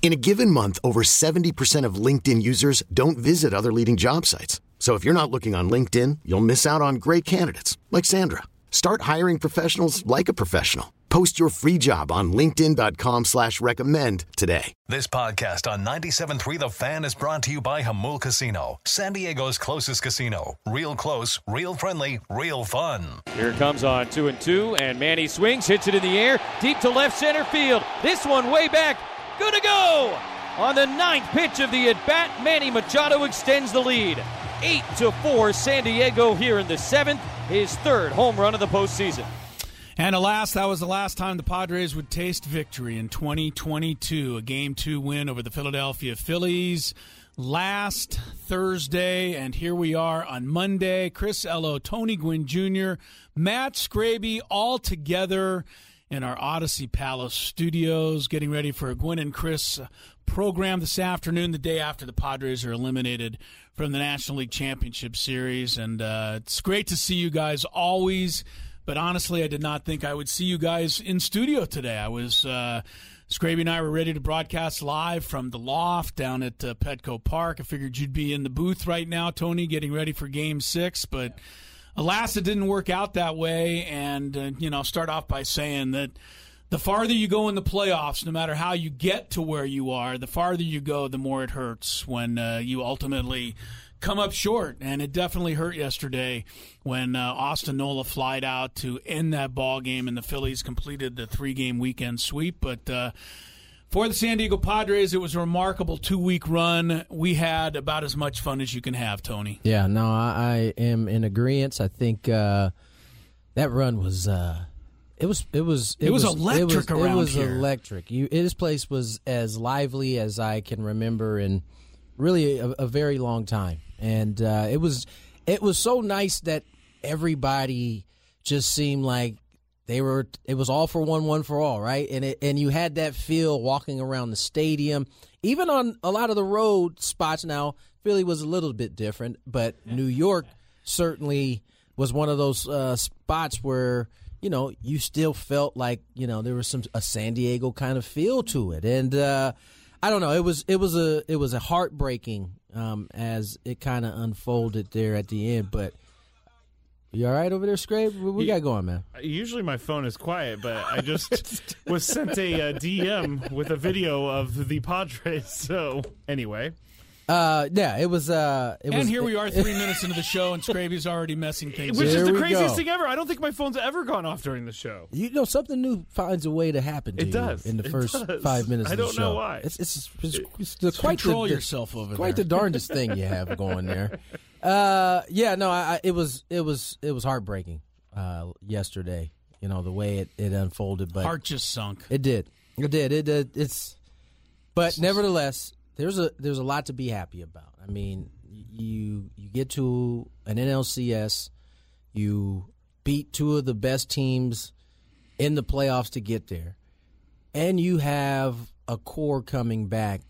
In a given month, over 70% of LinkedIn users don't visit other leading job sites. So if you're not looking on LinkedIn, you'll miss out on great candidates like Sandra. Start hiring professionals like a professional. Post your free job on LinkedIn.com slash recommend today. This podcast on 97.3 The Fan is brought to you by Jamul Casino, San Diego's closest casino. Real close, real friendly, real fun. Here it comes on two and two, and Manny swings, hits it in the air, deep to left center field. This one way back, good to go! On the ninth pitch of the at bat, Manny Machado extends the lead. 8 to 4 San Diego here in the seventh, his third home run of the postseason. And alas, that was the last time the Padres would taste victory in 2022. A game two win over the Philadelphia Phillies last Thursday. And here we are on Monday. Chris Ello, Tony Gwynn Jr., Matt Scraby all together in our Audacy Palace studios, getting ready for a Gwynn and Chris program this afternoon, the day after the Padres are eliminated from the National League Championship Series. And uh, it's great to see you guys always. But honestly, I did not think I would see you guys in studio today. I was. Uh, Scraby and I were ready to broadcast live from the loft down at uh, Petco Park. I figured you'd be in the booth right now, Tony, getting ready for Game Six, but alas, it didn't work out that way. And uh, you know, start off by saying that the farther you go in the playoffs, no matter how you get to where you are, the farther you go, the more it hurts when uh, you ultimately come up short. And it definitely hurt yesterday when uh, Austin Nola flied out to end that ball game, and the Phillies completed the three-game weekend sweep. But uh, for the San Diego Padres, it was a remarkable two-week run. We had about as much fun as you can have, Tony. Yeah, no, I, I am in agreement. I think uh, that run was. Uh, it was it was it, it was, was, electric it was, around It was here. electric. You, this place was as lively as I can remember in really a, a very long time, and uh, it was it was so nice that everybody just seemed like they were. It was all for one, one for all, right? And it, and you had that feel walking around the stadium, even on a lot of the road spots. Now Philly was a little bit different, but New York certainly was one of those uh, spots where you know, you still felt like you know there was some a San Diego kind of feel to it, and uh, I don't know. It was it was a it was a heartbreaking um, as it kind of unfolded there at the end. But you all right over there, Scrape? What we got going, man? Usually my phone is quiet, but I just was sent a, a DM with a video of the Padres. So anyway. Uh, yeah, it was. Uh, it and was, here we are, three minutes into the show, and Scraby's already messing things. Up. Which up. is the craziest go. thing ever. I don't think my phone's ever gone off during the show. You know, something new finds a way to happen to It you does. in the It first does. five minutes. I of the don't know show. why. It's it's, it's, it's the, quite Control the, the- yourself over quite there. the darndest thing you have going there. Uh, yeah, no, I, I, it was it was it was heartbreaking uh, yesterday. You know the way it, it unfolded, but Heart just sunk. it did, it did, it did. It's, but nevertheless, there's a there's a lot to be happy about. I mean, you you get to an NLCS, you beat two of the best teams in the playoffs to get there, and you have a core coming back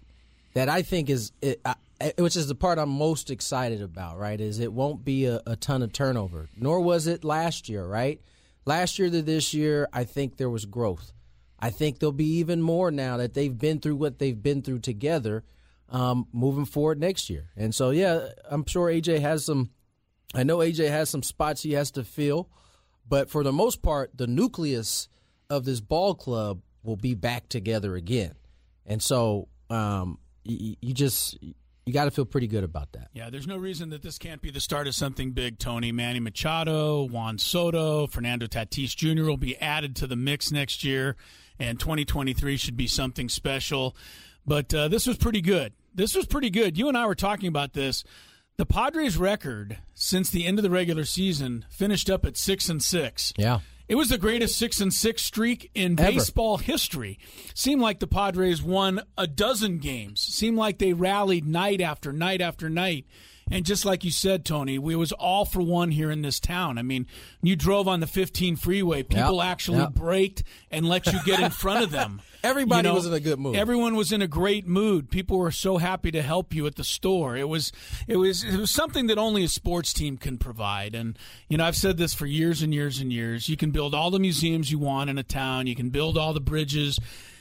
that I think is, it, I, which is the part I'm most excited about. Right, is it won't be a, a ton of turnover, nor was it last year. Right, last year to this year, I think there was growth. I think there'll be even more now that they've been through what they've been through together, um, moving forward next year. And so, yeah, I'm sure AJ has some. I know AJ has some spots he has to fill, but for the most part, the nucleus of this ball club will be back together again. And so, um, you, you just you got to feel pretty good about that. Yeah, there's no reason that this can't be the start of something big, Tony. Manny Machado, Juan Soto, Fernando Tatis Jr. will be added to the mix next year, and 2023 should be something special. But uh, this was pretty good. This was pretty good. You and I were talking about this. The Padres' record since the end of the regular season finished up at six and six. Yeah. It was the greatest six and six streak in Ever. baseball history. Seemed like the Padres won a dozen games. Seemed like they rallied night after night after night. And just like you said, Tony, we was all for one here in this town. I mean, you drove on the 15 freeway. People Yep, actually yep. braked and let you get in front of them. Everybody was in a good mood. Everyone was in a great mood. People were so happy to help you at the store. It was it was it was something that only a sports team can provide. And you know, I've said this for years and years and years. You can build all the museums you want in a town. You can build all the bridges.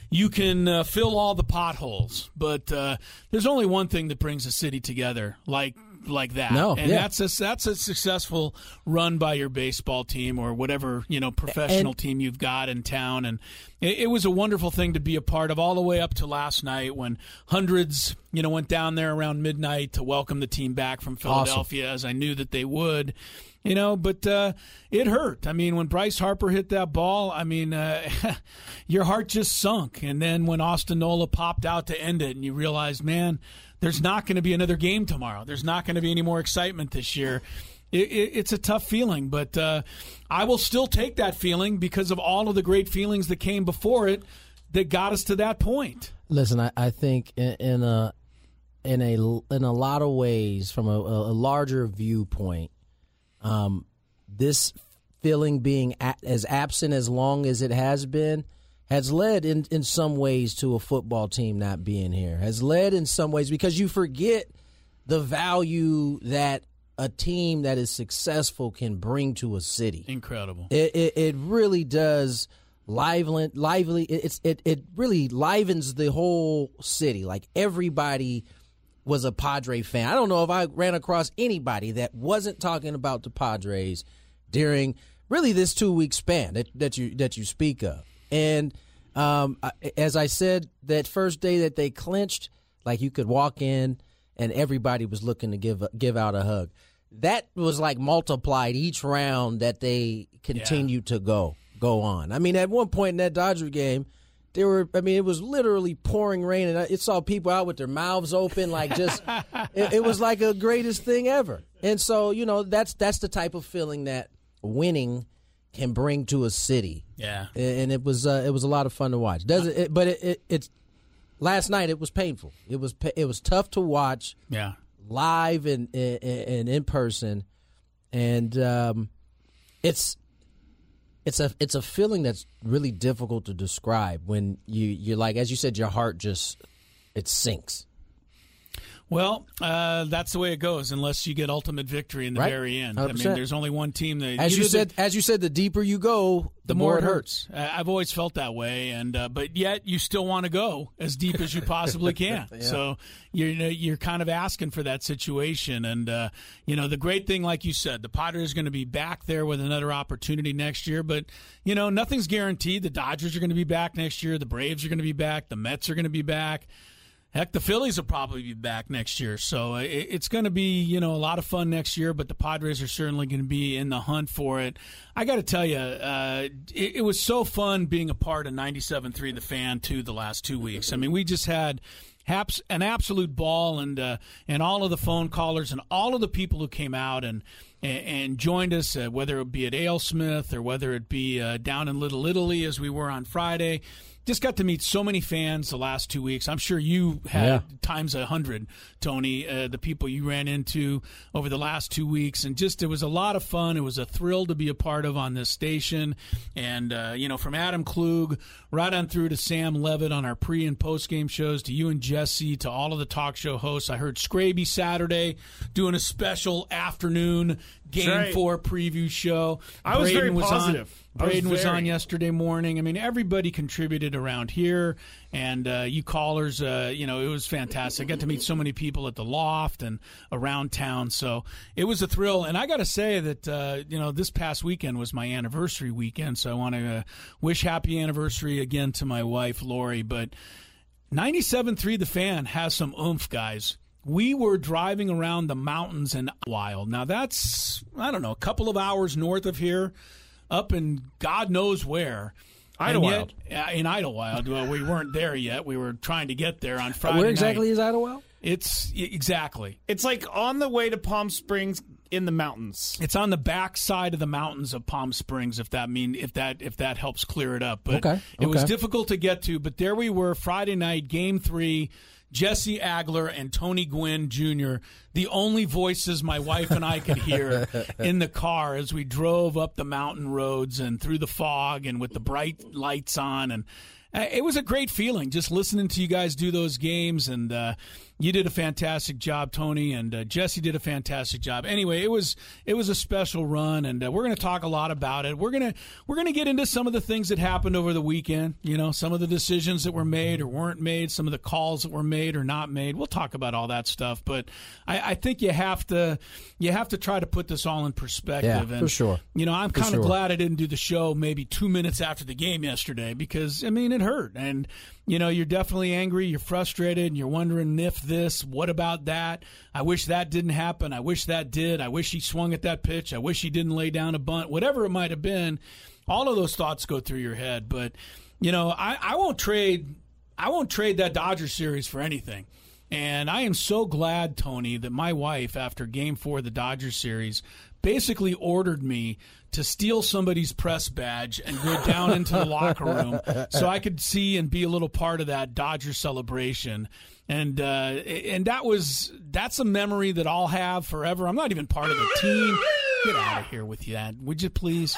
You can uh, fill all the potholes, but uh, there's only one thing that brings a city together, like like that. No, and yeah. that's a that's a successful run by your baseball team or whatever you know professional And- team you've got in town. And it, it was a wonderful thing to be a part of, all the way up to last night when hundreds you know went down there around midnight to welcome the team back from Philadelphia, as I knew that they would. You know, but uh, it hurt. I mean, when Bryce Harper hit that ball, I mean, uh, your heart just sunk. And then when Austin Nola popped out to end it, and you realized, man, there's not going to be another game tomorrow. There's not going to be any more excitement this year. It, it, it's a tough feeling, but uh, I will still take that feeling because of all of the great feelings that came before it that got us to that point. Listen, I, I think in, in a in a in a lot of ways, from a, a larger viewpoint, um, this feeling being as absent as long as it has been has led in in some ways to a football team not being here. Has led in some ways because you forget the value that a team that is successful can bring to a city. Incredible. It it, it really does lively lively it's it it really livens the whole city. Like everybody was a Padre fan. I don't know if I ran across anybody that wasn't talking about the Padres during really this two week span that, that you that you speak of. And um, as I said, that first day that they clinched, like you could walk in and everybody was looking to give give out a hug. That was like multiplied each round that they continued to go go on. I mean, at one point in that Dodger game, there were. I mean, it was literally pouring rain, and I- it saw people out with their mouths open, like just. it, it was like a greatest thing ever. And so, you know, that's that's the type of feeling that winning can bring to a city. Yeah. and it was uh, it was a lot of fun to watch. Does it? but it, it it's last night. It was painful. It was it was tough to watch Yeah. live and and, and in person, and um, it's it's a it's a feeling that's really difficult to describe when you you're like as you said your heart just it sinks. Well, uh, that's the way it goes unless you get ultimate victory in the Right. very end. I mean, there's only one team that As you either the- said, as you said, the deeper you go, the more it hurts. Uh, I've always felt that way, and uh, but yet you still want to go as deep as you possibly can. So you're you know, you're kind of asking for that situation, and uh, you know the great thing, like you said, the Padres are going to be back there with another opportunity next year. But you know nothing's guaranteed. The Dodgers are going to be back next year. The Braves are going to be back. The Mets are going to be back. Heck, the Phillies will probably be back next year, so uh, it's going to be you know a lot of fun next year. But the Padres are certainly going to be in the hunt for it. I got to tell you, uh, it, it was so fun being a part of 97.3 The Fan too the last two weeks. I mean, we just had haps, an absolute ball, and uh, and all of the phone callers and all of the people who came out and and, joined us, uh, whether it be at AleSmith or whether it be uh, down in Little Italy as we were on Friday. Just got to meet so many fans the last two weeks. I'm sure you had Yeah. times a hundred, Tony. Uh, the people you ran into over the last two weeks, and just it was a lot of fun. It was a thrill to be a part of on this station, and uh, you know, from Adam Klug right on through to Sam Levitt on our pre and post game shows, to you and Jesse, to all of the talk show hosts. I heard Scraby Saturday doing a special afternoon game right. four preview show. I was very on- positive. Was Braden was, on yesterday morning. I mean, everybody contributed around here, and uh, you callers, uh, you know, it was fantastic. I got to meet so many people at the loft and around town, so it was a thrill. And I got to say that, uh, you know, this past weekend was my anniversary weekend, so I want to uh, wish happy anniversary again to my wife Lori. But 97.3 The Fan has some oomph, guys. We were driving around the mountains in Wild. Now that's I don't know, a couple of hours north of here, up in God knows where. Idyllwild. Yet, in Idyllwild. Well, we weren't there yet. We were trying to get there on Friday. Where exactly night. is Idyllwild? It's exactly. It's like on the way to Palm Springs in the mountains. It's on the back side of the mountains of Palm Springs. If that mean if that if that helps clear it up, but Okay, it was difficult to get to. But there we were, Friday night, Game Three. Jesse Agler and Tony Gwynn Jr., the only voices my wife and I could hear in the car as we drove up the mountain roads and through the fog and with the bright lights on. And uh, it was a great feeling just listening to you guys do those games. And uh, you did a fantastic job, Tony, and uh, Jesse did a fantastic job. Anyway, it was it was a special run, and uh, we're going to talk a lot about it. We're gonna we're gonna get into some of the things that happened over the weekend. You know, some of the decisions that were made or weren't made, some of the calls that were made or not made. We'll talk about all that stuff, but I, I think you have to you have to try to put this all in perspective. Yeah, and, for sure. You know, I'm kind of sure. glad I didn't do the show maybe two minutes after the game yesterday because I mean it hurt and you know you're definitely angry, you're frustrated, and you're wondering if this, what about that? I wish that didn't happen. I wish that did. I wish he swung at that pitch. I wish he didn't lay down a bunt. Whatever it might have been, all of those thoughts go through your head. But you know, I, I won't trade. I won't trade that Dodger series for anything. And I am so glad, Tony, that my wife, after game four of the Dodger series, basically ordered me to steal somebody's press badge and go down into the locker room so I could see and be a little part of that Dodger celebration. And uh, and that was that's a memory that I'll have forever. I'm not even part of the team. Get out of here with that, would you please?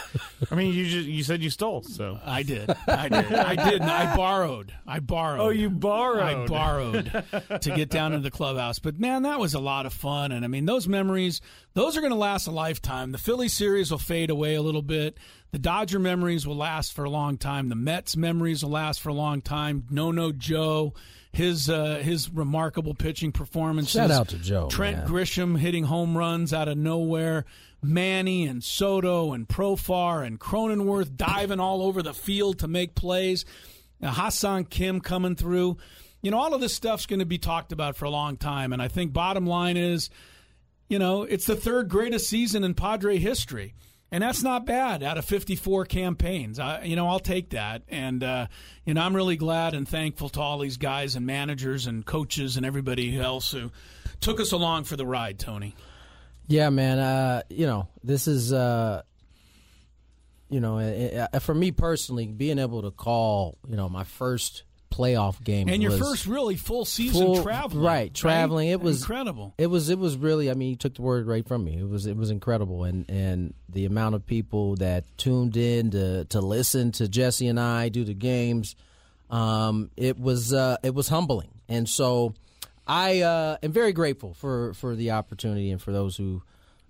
I mean, you just you said you stole, so I did. I did. I did. And I borrowed. I borrowed. Oh, you borrowed. I borrowed to get down to the clubhouse. But man, that was a lot of fun. And I mean, those memories, those are going to last a lifetime. The Philly series will fade away a little bit. The Dodger memories will last for a long time. The Mets memories will last for a long time. No, no, Joe. His uh, his remarkable pitching performances. Shout out to Joe, Trent man. Grisham hitting home runs out of nowhere. Manny and Soto and Profar and Cronenworth diving all over the field to make plays. Now, Ha-Seong Kim coming through. You know, all of this stuff's going to be talked about for a long time. And I think bottom line is, you know, it's the third greatest season in Padre history. And that's not bad out of 54 campaigns. I, you know, I'll take that. And, uh, you know, I'm really glad and thankful to all these guys and managers and coaches and everybody else who took us along for the ride, Tony. Yeah, man. Uh, you know, this is, uh, you know, uh, uh, for me personally, being able to call, you know, my first playoff game And your first really full season full- traveling. right? Traveling. It was incredible. It was. It was really. I mean, you took the word right from me. It was. It was incredible, and and the amount of people that tuned in to to listen to Jesse and I do the games. Um, it was. Uh, it was humbling, and so I uh, am very grateful for for the opportunity and for those who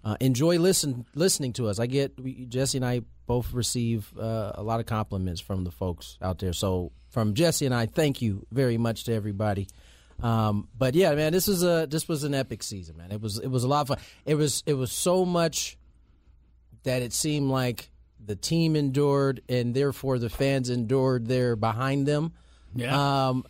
uh, enjoy listen listening to us. I get we, Jesse and I both receive uh, a lot of compliments from the folks out there. So from Jesse and I, thank you very much to everybody. Um, but yeah, man, this is a this was an epic season, man. It was it was a lot of fun. It was it was so much that it seemed like the team endured, and therefore the fans endured there behind them. Yeah. Um,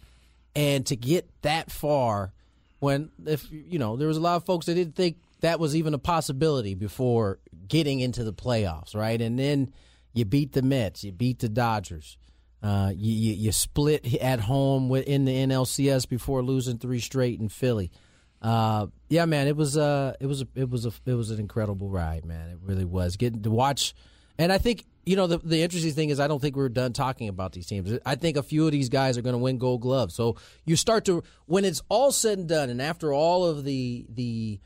and to get that far, when if you know there was a lot of folks that didn't think that was even a possibility before getting into the playoffs, right? And then you beat the Mets, you beat the Dodgers, uh, you, you you split at home in the NLCS before losing three straight in Philly. Uh, yeah, man, it was uh, it was a, it was a, it was an incredible ride, man. It really was getting to watch, and I think you know the the interesting thing is I don't think we're done talking about these teams. I think a few of these guys are going to win Gold Gloves. So you start to when it's all said and done, and after all of the the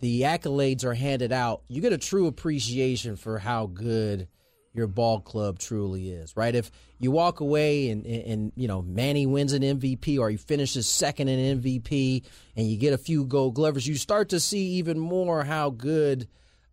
the accolades are handed out, you get a true appreciation for how good your ball club truly is, right? If you walk away and, and, and, you know Manny wins an MVP or he finishes second in MVP and you get a few Gold Glovers, you start to see even more how good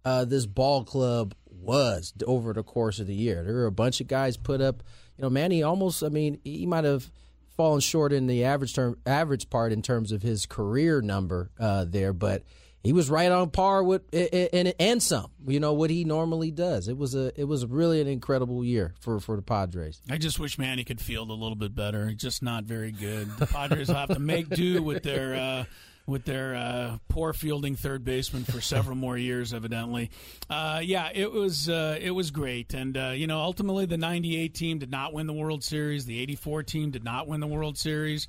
uh, this ball club was over the course of the year. There were a bunch of guys put up. You know, Manny almost. I mean, he might have fallen short in the average term average part in terms of his career number uh, there, but he was right on par with and and some. You know what he normally does. It was a it was really an incredible year for for the Padres. I just wish Manny could field a little bit better. Just not very good. The Padres will have to make do with their uh, with their uh, poor fielding third baseman for several more years, evidently. Uh, yeah, it was uh, it was great, and uh, you know, ultimately the '98 team did not win the World Series. The '84 team did not win the World Series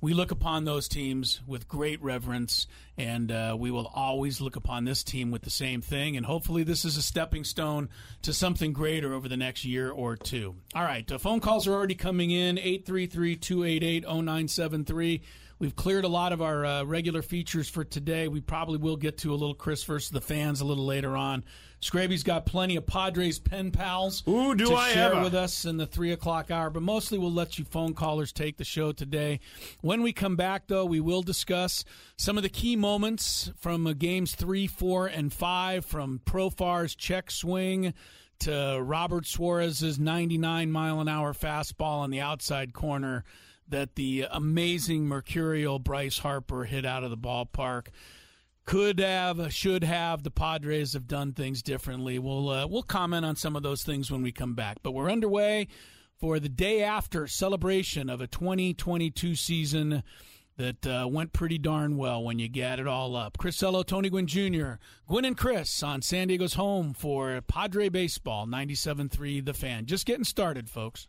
we look upon those teams with great reverence, and uh, we will always look upon this team with the same thing. And hopefully, this is a stepping stone to something greater over the next year or two. All right, uh, phone calls are already coming in 833 288 0973. We've cleared a lot of our uh, regular features for today. We probably will get to a little Chris versus the fans a little later on. Scraby's got plenty of Padres pen pals Ooh, do to I share ever. with us in the three o'clock hour, but mostly we'll let you phone callers take the show today. When we come back, though, we will discuss some of the key moments from uh, games three, four, and five, from Profar's check swing to Robert Suarez's 99 mile an hour fastball on the outside corner that the amazing mercurial Bryce Harper hit out of the ballpark could have, should have. The Padres have done things differently. We'll uh, we'll comment on some of those things when we come back. But we're underway for the day after celebration of a 2022 season that uh, went pretty darn well when you get it all up. Chris Ello, Tony Gwynn Jr., Gwynn and Chris on San Diego's home for Padre Baseball 97.3 The Fan. Just getting started, folks.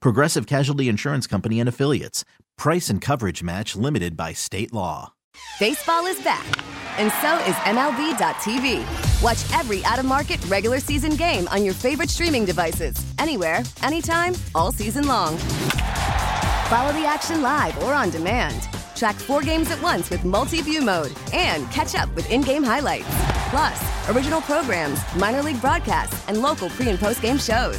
Progressive Casualty Insurance Company and Affiliates. Price and coverage match limited by state law. Baseball is back, and so is MLB.tv. Watch every out of market regular season game on your favorite streaming devices, anywhere, anytime, all season long. Follow the action live or on demand. Track four games at once with multi view mode and catch up with in game highlights. Plus, original programs, minor league broadcasts, and local pre and post game shows.